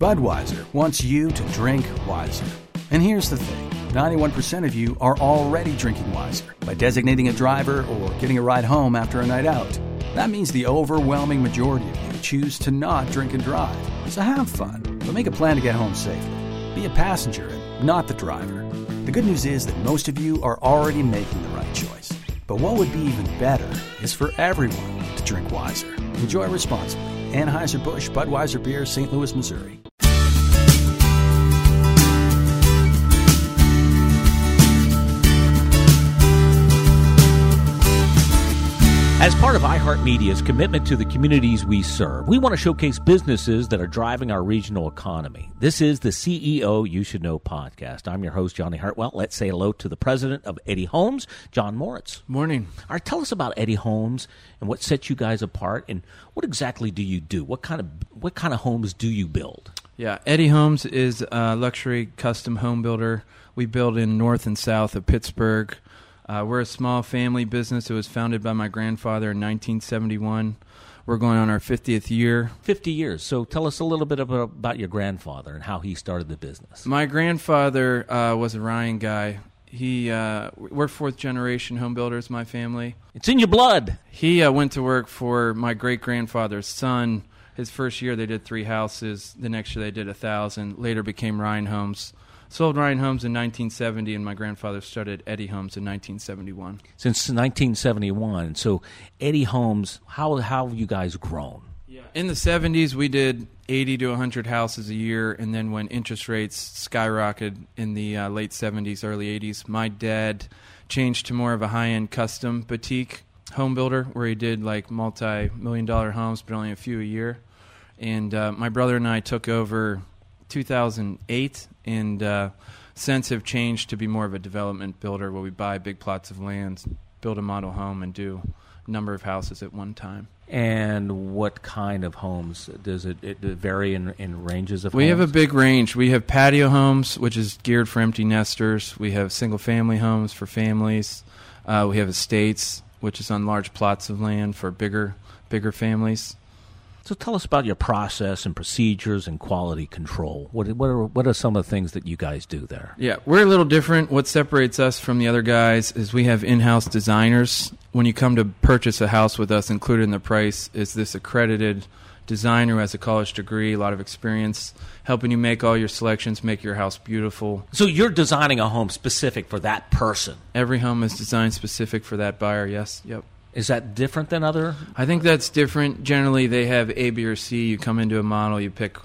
Budweiser wants you to drink wiser. And here's the thing 91% of you are already drinking wiser by designating a driver or getting a ride home after a night out. That means the overwhelming majority of you choose to not drink and drive. So have fun, but make a plan to get home safely. Be a passenger and not the driver. The good news is that most of you are already making the right choice. But what would be even better is for everyone to drink wiser. Enjoy responsibly. Anheuser-Busch Budweiser Beer, St. Louis, Missouri. As part of iHeartMedia's commitment to the communities we serve, we want to showcase businesses that are driving our regional economy. This is the CEO You Should Know podcast. I'm your host, Johnny Hartwell. Let's say hello to the president of Eddy Homes, John Moritz. Morning. All right, tell us about Eddy Homes and what sets you guys apart, and what exactly do you do? What kind of what kind of homes do you build? Yeah, Eddy Homes is a luxury custom home builder. We build in north and south of Pittsburgh. Uh, we're a small family business. It was founded by my grandfather in 1971. We're going on our 50th year. 50 years. So tell us a little bit about, about your grandfather and how he started the business. My grandfather uh, was a Ryan guy. He uh, we're fourth generation home builders. My family. It's in your blood. He uh, went to work for my great grandfather's son. His first year they did three houses. The next year they did a thousand. Later became Ryan Homes. Sold Ryan Homes in 1970, and my grandfather started Eddy Homes in 1971. Since 1971. So, Eddy Homes, how, how have you guys grown? Yeah. In the 70s, we did 80 to 100 houses a year, and then when interest rates skyrocketed in the uh, late 70s, early 80s, my dad changed to more of a high end custom boutique home builder where he did like multi million dollar homes, but only a few a year. And uh, my brother and I took over 2008, and uh, since have changed to be more of a development builder where we buy big plots of land, build a model home, and do a number of houses at one time. And what kind of homes does it, it vary in, in ranges of? We homes? have a big range. We have patio homes, which is geared for empty nesters. We have single family homes for families. Uh, we have estates, which is on large plots of land for bigger bigger families. So tell us about your process and procedures and quality control. What, what, are, what are some of the things that you guys do there? Yeah, we're a little different. What separates us from the other guys is we have in house designers. When you come to purchase a house with us, included in the price is this accredited designer who has a college degree, a lot of experience, helping you make all your selections, make your house beautiful. So you're designing a home specific for that person? Every home is designed specific for that buyer, yes. Yep. Is that different than other? I think that's different. Generally, they have A, B, or C. You come into a model, you pick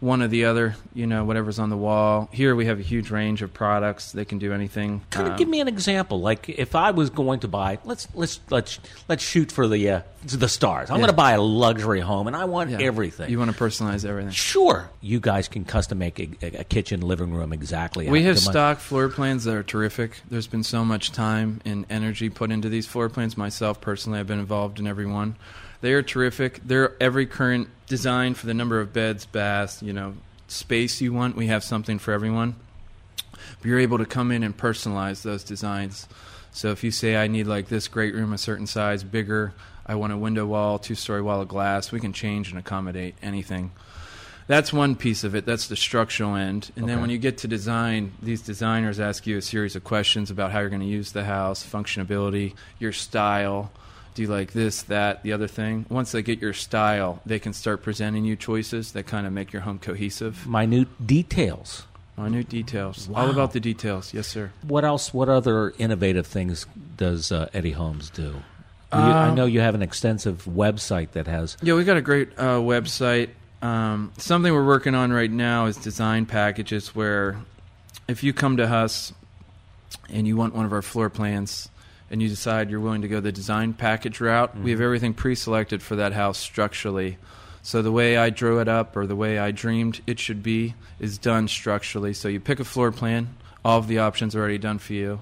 one or the other, you know, whatever's on the wall. Here we have a huge range of products. They can do anything. Kind of um, give me an example. Like if I was going to buy, let's let's let's let's shoot for the uh, the stars. I'm yeah. going to buy a luxury home, and I want yeah. everything. You want to personalize everything. Sure, you guys can custom make a, a kitchen, living room exactly. We have stock floor plans that are terrific. There's been so much time and energy put into these floor plans. Myself personally, I've been involved in every one. They are terrific. They're every current design for the number of beds, baths, you know, space you want. We have something for everyone. But you're able to come in and personalize those designs. So if you say I need like this great room a certain size, bigger, I want a window wall, two story wall of glass, we can change and accommodate anything. That's one piece of it. That's the structural end. And okay. then when you get to design, these designers ask you a series of questions about how you're going to use the house, functionality, your style, do you like this, that, the other thing? Once they get your style, they can start presenting you choices that kind of make your home cohesive. Minute details. Minute details. Wow. All about the details. Yes, sir. What else? What other innovative things does uh, Eddy Homes do? Uh, you, I know you have an extensive website that has. Yeah, we've got a great uh, website. Um, something we're working on right now is design packages where if you come to us and you want one of our floor plans, and you decide you're willing to go the design package route, mm-hmm. we have everything pre-selected for that house structurally. So the way I drew it up or the way I dreamed it should be is done structurally. So you pick a floor plan, all of the options are already done for you.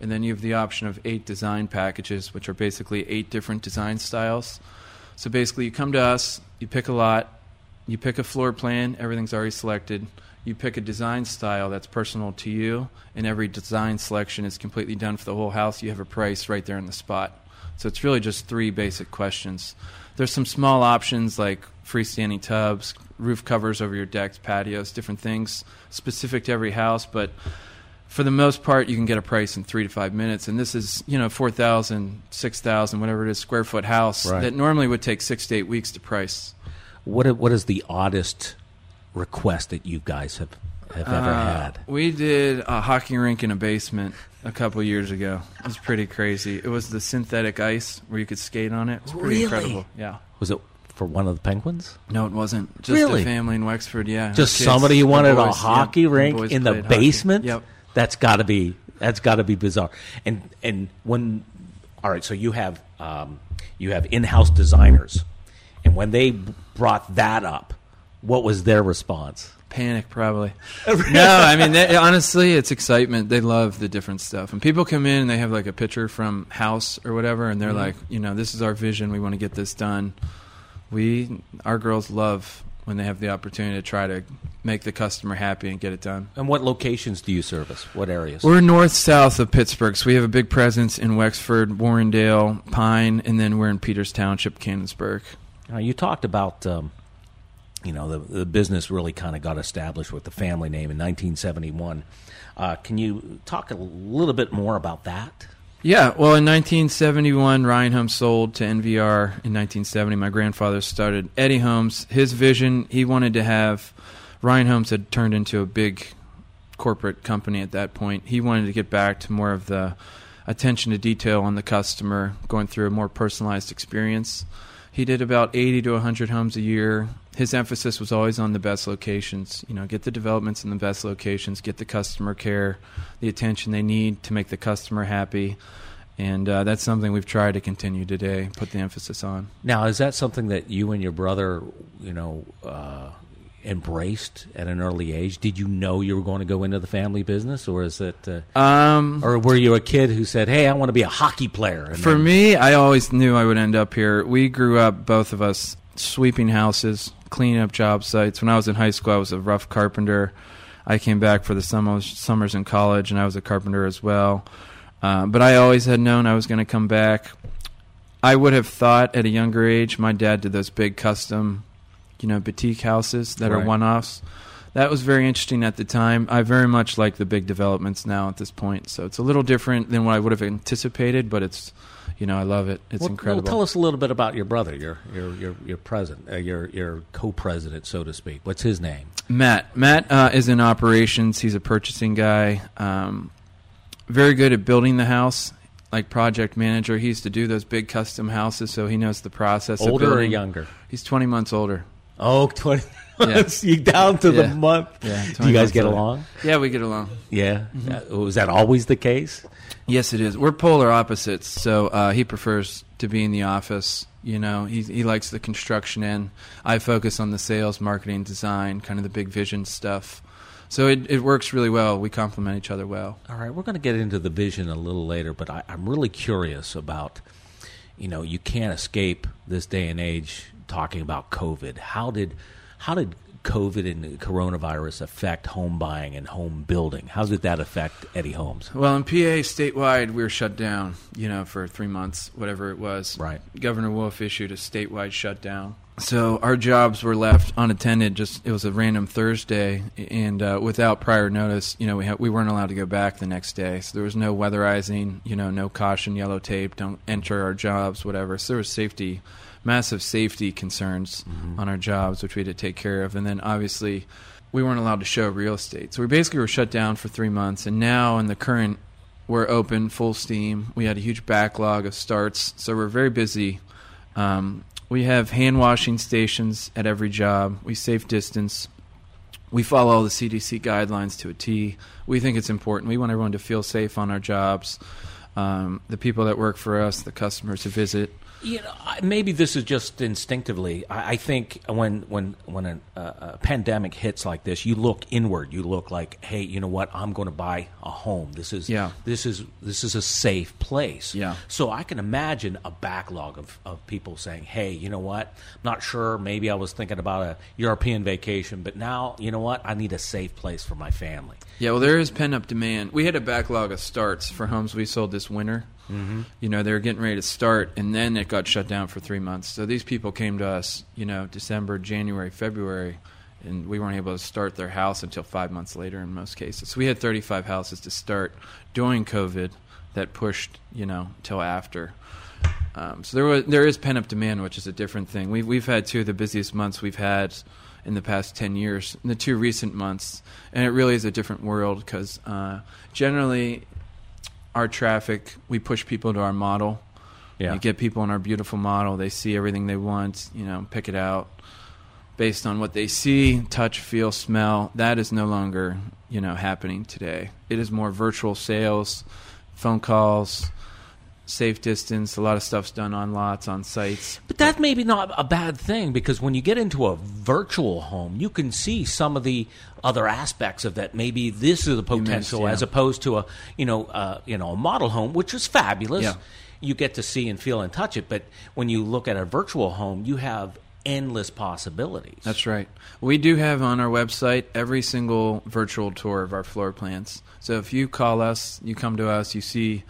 And then you have the option of eight design packages, which are basically eight different design styles. So basically, you come to us, you pick a lot, you pick a floor plan, everything's already selected. You pick a design style that's personal to you, and every design selection is completely done for the whole house. You have a price right there in the spot. So it's really just three basic questions. There's some small options like freestanding tubs, roof covers over your decks, patios, different things specific to every house, but for the most part, you can get a price in three to five minutes. And this is, you know, 4,000, 6,000, whatever it is, square foot house Right. that normally would take six to eight weeks to price. What what is the oddest request that you guys have have ever Uh, had? We did a hockey rink in a basement a couple years ago. It was pretty crazy. It was the synthetic ice where you could skate on it. It was pretty Really? incredible. Yeah. Was it for one of the Penguins? No, it wasn't. Just Really? a family in Wexford. Yeah. Just Kids, somebody wanted a hockey rink in the played hockey. basement. Yep. That's got to be that's got to be bizarre. And and when all right, so you have um, you have in-house designers, and when they brought that up, what was their response? Panic, probably. no, I mean, they, honestly, it's excitement. They love the different stuff. And people come in and they have like a picture from House or whatever, and they're Mm-hmm. like, you know, this is our vision. We want to get this done. We, our girls love when they have the opportunity to try to make the customer happy and get it done. And what locations do you service? What areas? We're north south of Pittsburgh, so we have a big presence in Wexford, Warrendale, Pine, and then we're in Peters Township, Canonsburg. Now, you talked about, um, you know, the, the business really kind of got established with the family name in 1971. Uh, can you talk a little bit more about that? Yeah, well, in 1971, Ryan Homes sold to NVR. In 1970, my grandfather started Eddy Homes. His vision, he wanted to have. Ryan Homes had turned into a big corporate company at that point. He wanted to get back to more of the attention to detail on the customer, going through a more personalized experience. He did about 80 to 100 homes a year. His emphasis was always on the best locations. You know, get the developments in the best locations, get the customer care, the attention they need to make the customer happy. And uh, that's something we've tried to continue today, put the emphasis on. Now, is that something that you and your brother, you know, uh, embraced at an early age? Did you know you were going to go into the family business, or is it, uh, Um, or were you a kid who said, "Hey, I want to be a hockey player"? and For then- me, I always knew I would end up here. We grew up, both of us, sweeping houses, cleaning up job sites. When I was in high school, I was a rough carpenter. I came back for the summers, summers in college, and I was a carpenter as well. Uh, but I always had known I was going to come back. I would have thought at a younger age, my dad did those big custom, you know, boutique houses that are one offs. That was very interesting at the time. I very much like the big developments now at this point. So it's a little different than what I would have anticipated, but it's, you know, I love it. It's Well, incredible. Well, tell us a little bit about your brother, your your your your president, uh, your your co-president, so to speak. What's his name? Matt. Matt uh, is in operations. He's a purchasing guy. Um, very good at building the house, like project manager. He used to do those big custom houses, so he knows the process. Older or younger? He's 20 months older. Oh, 20 Yeah. months. You down to the Yeah. month. Yeah, Do 20 you guys months get older. along? Yeah, we get along. Yeah. Mm-hmm. Uh, was that always the case? Yes, it is. We're polar opposites. So uh, he prefers to be in the office. You know, he he likes the construction end. I focus on the sales, marketing, design, kind of the big vision stuff. So it it works really well. We complement each other well. All right, we're going to get into the vision a little later, but I, I'm really curious about, you know, you can't escape this day and age talking about COVID. How did, how did COVID and coronavirus affect home buying and home building? How did that affect Eddy Homes? Well, in PA statewide, we were shut down. You know, for three months, whatever it was. Right. Governor Wolf issued a statewide shutdown. So our jobs were left unattended. Just it was a random Thursday, and uh, without prior notice, you know, we ha- we weren't allowed to go back the next day. So there was no weatherizing. You know, no caution, yellow tape, don't enter our jobs, whatever. So there was safety, massive safety concerns on our jobs, which we had to take care of. And then obviously, we weren't allowed to show real estate. So we basically were shut down for three months. And now in the current, we're open full steam. We had a huge backlog of starts, so we're very busy. Um, we have hand washing stations at every job. We safe distance. We follow all the CDC guidelines to a T. We think it's important. We want everyone to feel safe on our jobs. Um, the people that work for us, the customers who visit. You know, maybe this is just instinctively. I, I think when when when a, a, a pandemic hits like this, you look inward. You look like, hey, you know what? I'm going to buy a home. This is Yeah. This is this is a safe place. Yeah. So I can imagine a backlog of, of people saying, hey, you know what? I'm not sure. Maybe I was thinking about a European vacation, but now you know what? I need a safe place for my family. Yeah, well, there is pent up demand. We had a backlog of starts for homes we sold this winter. Mm-hmm. You know, they were getting ready to start, and then it got shut down for three months. So these people came to us, you know, December, January, February, and we weren't able to start their house until five months later in most cases. So we had 35 houses to start during COVID that pushed, you know, till after. Um, so there was there is pent up demand, which is a different thing. We've we've had two of the busiest months we've had in the past ten years, in the two recent months, and it really is a different world because uh, generally our traffic we push people to our model. Yeah. You get people in our beautiful model. They see everything they want. You know, pick it out based on what they see, touch, feel, smell. That is no longer you know happening today. It is more virtual sales, phone calls, safe distance. A lot of stuff's done on lots, on sites. But that may be not a bad thing because when you get into a virtual home, you can see some of the other aspects of that. Maybe this is the potential, yeah. as opposed to a you know uh, you know a model home, which is fabulous. Yeah. You get to see and feel and touch it. But when you look at a virtual home, you have endless possibilities. That's right. We do have on our website every single virtual tour of our floor plans. So if you call us, you come to us, you see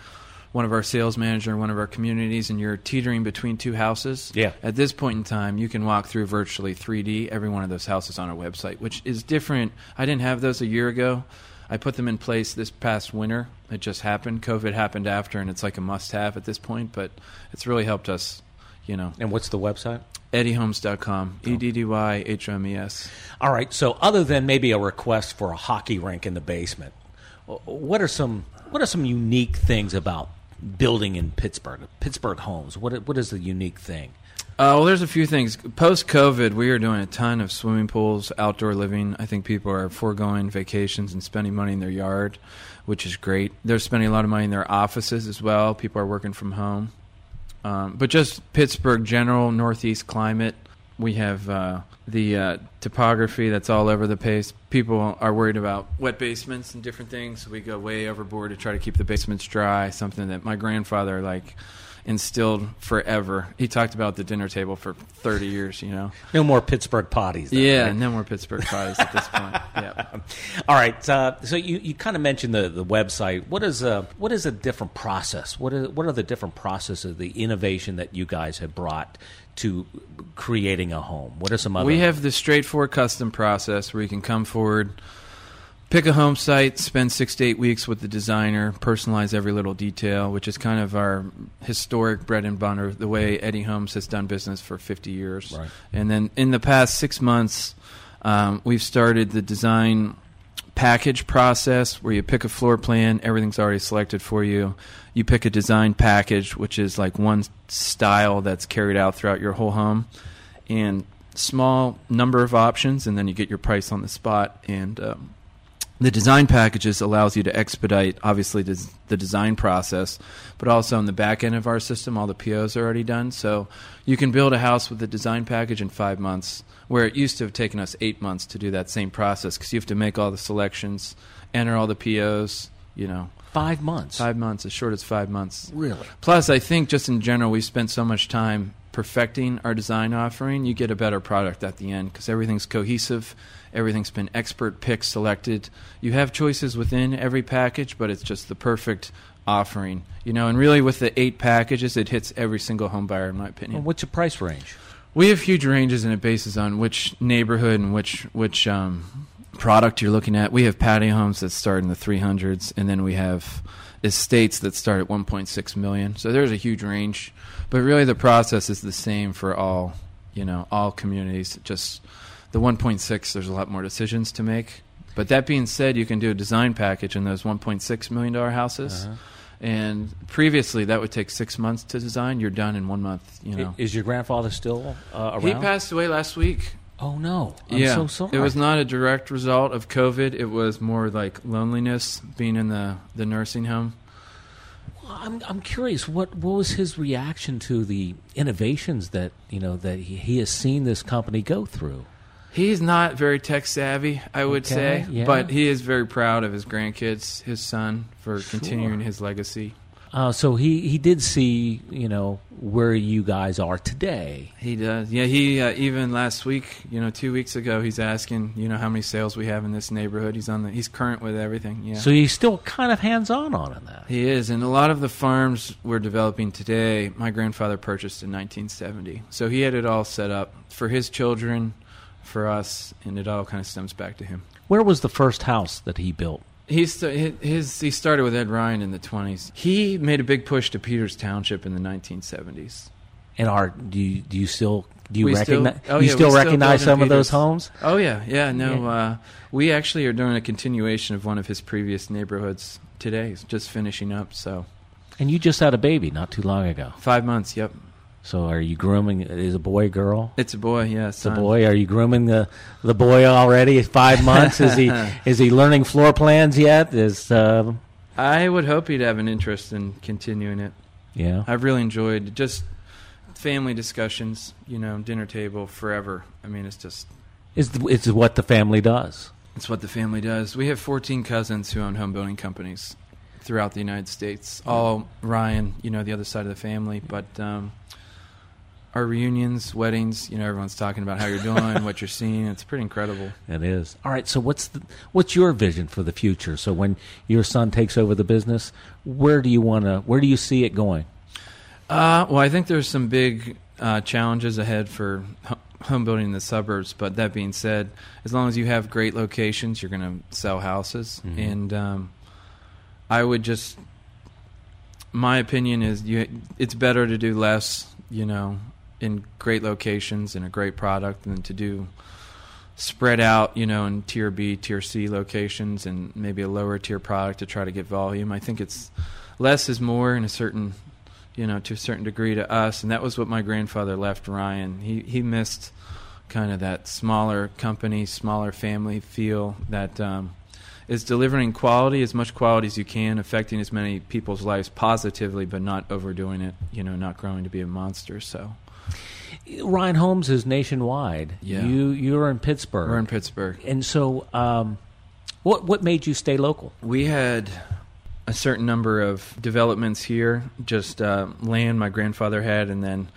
one of our sales manager in one of our communities, and you're teetering between two houses. Yeah. At this point in time, you can walk through virtually 3D every one of those houses on our website, which is different. I didn't have those a year ago. I put them in place this past winter. It just happened. COVID happened after, and it's like a must-have at this point. But it's really helped us, you know. And what's the website? EddyHomes.com. Oh. E D D Y H O M E S. All right. So, other than maybe a request for a hockey rink in the basement, what are some what are some unique things about building in Pittsburgh? Pittsburgh homes. What what is the unique thing? Uh, well, there's a few things. Post COVID, we are doing a ton of swimming pools, outdoor living. I think people are foregoing vacations and spending money in their yard, which is great. They're spending a lot of money in their offices as well. People are working from home. Um, but just Pittsburgh general Northeast climate. We have uh, the uh, topography that's all over the place. People are worried about wet basements and different things. So we go way overboard to try to keep the basements dry. Something that my grandfather like instilled forever. He talked about the dinner table for 30 years. You know. No more Pittsburgh potties. then, Yeah, right? no more Pittsburgh pies at this point. Yeah. All right. Uh, so you, you kind of mentioned the, the website. What is a what is a different process? What is what are the different processes, the innovation that you guys have brought to creating a home? What are some other? We have the straightforward custom process where you can come forward, pick a home site, spend six to eight weeks with the designer, personalize every little detail, which is kind of our historic bread and butter, the way Eddy Homes has done business for 50 years. Right. And then in the past six months, um, we've started the design package process where you pick a floor plan, everything's already selected for you. You pick a design package, which is like one style that's carried out throughout your whole home, and small number of options, and then you get your price on the spot. And um, the design packages allows you to expedite, obviously, des- the design process, but also on the back end of our system, all the POs are already done. So you can build a house with the design package in five months, where it used to have taken us eight months to do that same process because you have to make all the selections, enter all the POs, you know. five months. Five months, as short as five months. Really? Plus, I think just in general, we spent so much time perfecting our design offering. You get a better product at the end because everything's cohesive. Everything's been expert pick selected. You have choices within every package, but it's just the perfect offering. You know, and really with the eight packages, it hits every single home buyer, in my opinion. Well, what's your price range? We have huge ranges, and it bases on which neighborhood and which which um, product you're looking at. We have patio homes that start in the 300s, and then we have estates that start at 1.6 million. So there's a huge range, but really the process is the same for all you know all communities. Just the 1.6, there's a lot more decisions to make. But that being said, you can do a design package in those 1.6 million dollar houses. And previously, that would take six months to design. You're done in one month. You know, Is your grandfather still uh, around? he passed away last week. Oh no! I'm yeah, so sorry. it was not a direct result of COVID. It was more like loneliness, being in the the nursing home. I'm I'm curious what what was his reaction to the innovations that you know that he, he has seen this company go through. He's not very tech savvy, I would Okay, say, yeah. but he is very proud of his grandkids, his son, for continuing his legacy. Uh, so he, he did see you know where you guys are today. He does. Yeah, he uh, even last week, you know, two weeks ago, he's asking, you know, how many sales we have in this neighborhood. He's on the, he's current with everything. Yeah. So he's still kind of hands on on that. he is, and a lot of the farms we're developing today, my grandfather purchased in 1970. So he had it all set up for his children, for us, and it all kind of stems back to him. Where was the first house that he built? He st- his he started with Ed Ryan in the 20s. He made a big push to Peters Township in the 1970s. And are do you, do you still do you We still- recognize oh, you yeah, still still recognize in some of those homes? Oh yeah, yeah. No, Yeah. Uh, we actually are doing a continuation of one of his previous neighborhoods today. It's just finishing up. So And you just had a baby not too long ago. five months. It So are you grooming? Is a boy girl? It's a boy. Yeah, It's a boy. Are you grooming the the boy already? Five months? Is he is he learning floor plans yet? Is uh, I would hope he'd have an interest in continuing it. yeah. I've really enjoyed just family discussions. You know, dinner table forever. I mean, it's just Is it's what the family does. it's what the family does. We have 14 cousins who own home building companies throughout the United States. All Ryan, you know, the other side of the family, but. Um, our reunions, weddings, you know, everyone's talking about how you're doing, what you're seeing. It's pretty incredible. It is. All right. So what's the, what's your vision for the future? So when your son takes over the business, where do you want to? Where do you see it going? Uh, well, I think there's some big uh, challenges ahead for home building in the suburbs. But that being said, as long as you have great locations, you're going to sell houses. And um, I would just, my opinion is, you, it's better to do less, you know, in great locations and a great product and to do spread out, you know, in tier B, tier C locations and maybe a lower tier product to try to get volume. I think it's less is more in a certain, you know, to a certain degree to us, and that was what my grandfather left Ryan. He he missed kind of that smaller company, smaller family feel that um, is delivering quality as much quality as you can, affecting as many people's lives positively, but not overdoing it. You know, not growing to be a monster. So Ryan Homes is nationwide. Yeah. You you're in Pittsburgh. we're in Pittsburgh. and so um, what what made you stay local? We had a certain number of developments here, just uh, land my grandfather had, and then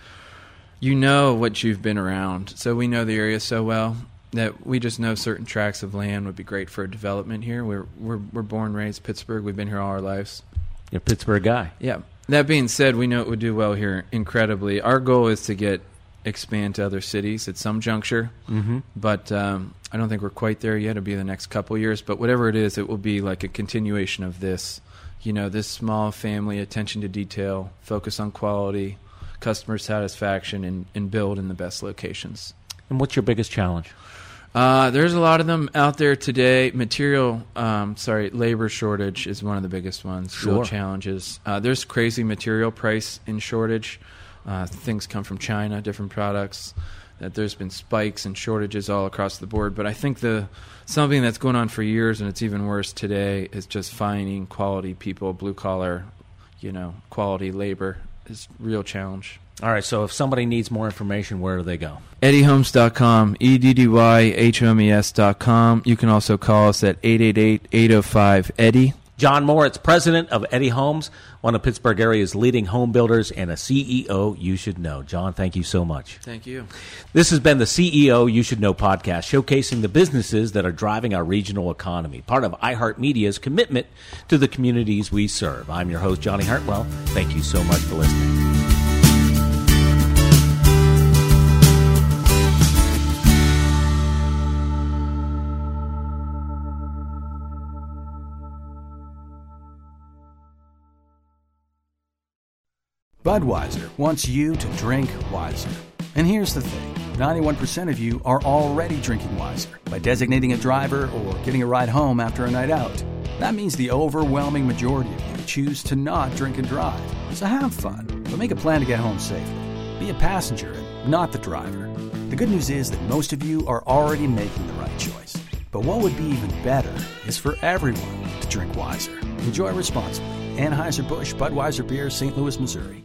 you know what you've been around. So we know the area so well that we just know certain tracts of land would be great for a development here. We're we're we're born raised Pittsburgh. We've been here all our lives. You're a Pittsburgh guy. Yeah. That being said, we know it would do well here incredibly. Our goal is to get expand to other cities at some juncture, mm-hmm. but um, I don't think we're quite there yet. It'll be the next couple years, but whatever it is, it will be like a continuation of this. You know, this small family attention to detail, focus on quality, customer satisfaction, and, and build in the best locations. And what's your biggest challenge? Uh, there's a lot of them out there today. Material, um, sorry, labor shortage is one of the biggest ones. Sure. Real challenges. Uh, there's crazy material price in shortage. Uh, things come from China, different products. That there's been spikes and shortages all across the board. But I think the something that's going on for years, and it's even worse today, is just finding quality people, blue collar, you know, quality labor is a real challenge. All right. So if somebody needs more information, where do they go? EddyHomes.com, E D D Y H O M E S.com. You can also call us at 888 805 Eddy. John Moritz, president of Eddy Homes, one of Pittsburgh area's leading home builders and a CEO you should know. John, thank you so much. Thank you. This has been the CEO You Should Know podcast, showcasing the businesses that are driving our regional economy, part of iHeartMedia's commitment to the communities we serve. I'm your host, Johnny Hartwell. Thank you so much for listening. Budweiser wants you to drink wiser. And here's the thing 91% of you are already drinking wiser by designating a driver or getting a ride home after a night out. That means the overwhelming majority of you choose to not drink and drive. So have fun, but make a plan to get home safely. Be a passenger and not the driver. The good news is that most of you are already making the right choice. But what would be even better is for everyone to drink wiser. Enjoy responsibly. Anheuser-Busch Budweiser Beer, St. Louis, Missouri.